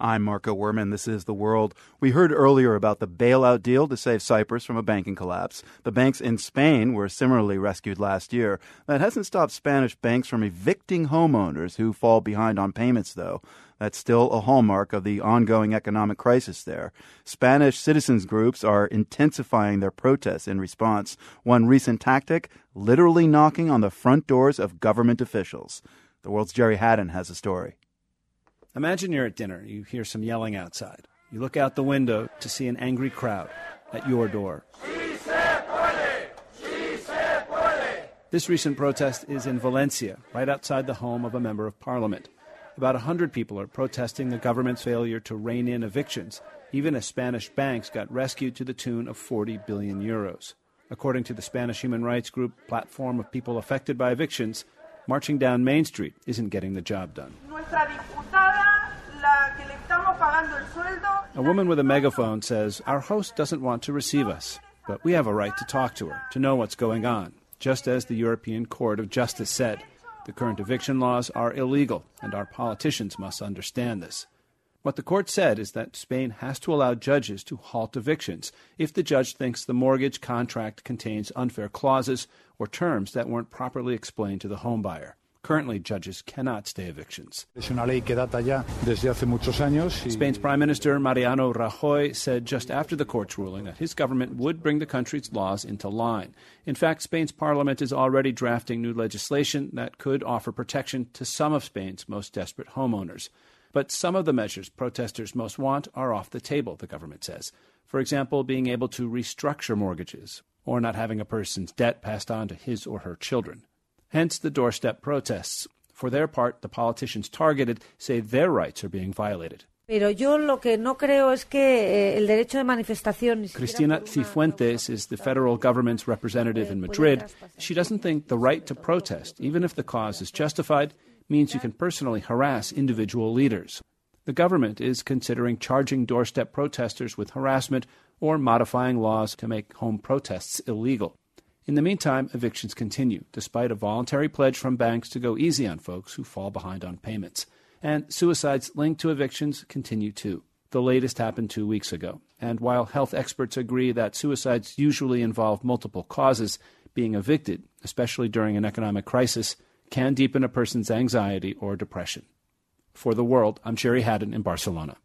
I'm Marco Werman. This is The World. We heard earlier about the bailout deal to save Cyprus from a banking collapse. The banks in Spain were similarly rescued last year. That hasn't stopped Spanish banks from evicting homeowners who fall behind on payments, though. That's still a hallmark of the ongoing economic crisis there. Spanish citizens groups are intensifying their protests in response. One recent tactic, literally knocking on the front doors of government officials. The world's Gerry Hadden has a story. Imagine you're at dinner. You hear some yelling outside. You look out the window to see an angry crowd at your door. This recent protest is in Valencia, right outside the home of a member of parliament. About 100 people are protesting the government's failure to rein in evictions, even as Spanish banks got rescued to the tune of 40 billion euros. According to the Spanish human rights group Platform of People Affected by Evictions, marching down Main Street isn't getting the job done. A woman with a megaphone says, Our host doesn't want to receive us, but we have a right to talk to her, to know what's going on, just as the European Court of Justice said. The current eviction laws are illegal, and our politicians must understand this. What the court said is that Spain has to allow judges to halt evictions if the judge thinks the mortgage contract contains unfair clauses or terms that weren't properly explained to the homebuyer. Currently, judges cannot stay evictions. Spain's Prime Minister Mariano Rajoy said just after the court's ruling that his government would bring the country's laws into line. In fact, Spain's parliament is already drafting new legislation that could offer protection to some of Spain's most desperate homeowners. But some of the measures protesters most want are off the table, the government says. For example, being able to restructure mortgages or not having a person's debt passed on to his or her children hence the doorstep protests. For their part, the politicians targeted say their rights are being violated. Pero yo lo que no creo es que eh, el derecho de manifestación. Cristina Cifuentes is the federal government's representative in Madrid. She doesn't think the right to protest, even if the cause is justified, means you can personally harass individual leaders. The government is considering charging doorstep protesters with harassment or modifying laws to make home protests illegal. In the meantime, evictions continue, despite a voluntary pledge from banks to go easy on folks who fall behind on payments. And suicides linked to evictions continue too. The latest happened two weeks ago. And while health experts agree that suicides usually involve multiple causes, being evicted, especially during an economic crisis, can deepen a person's anxiety or depression. For the world, I'm Gerry Hadden in Barcelona.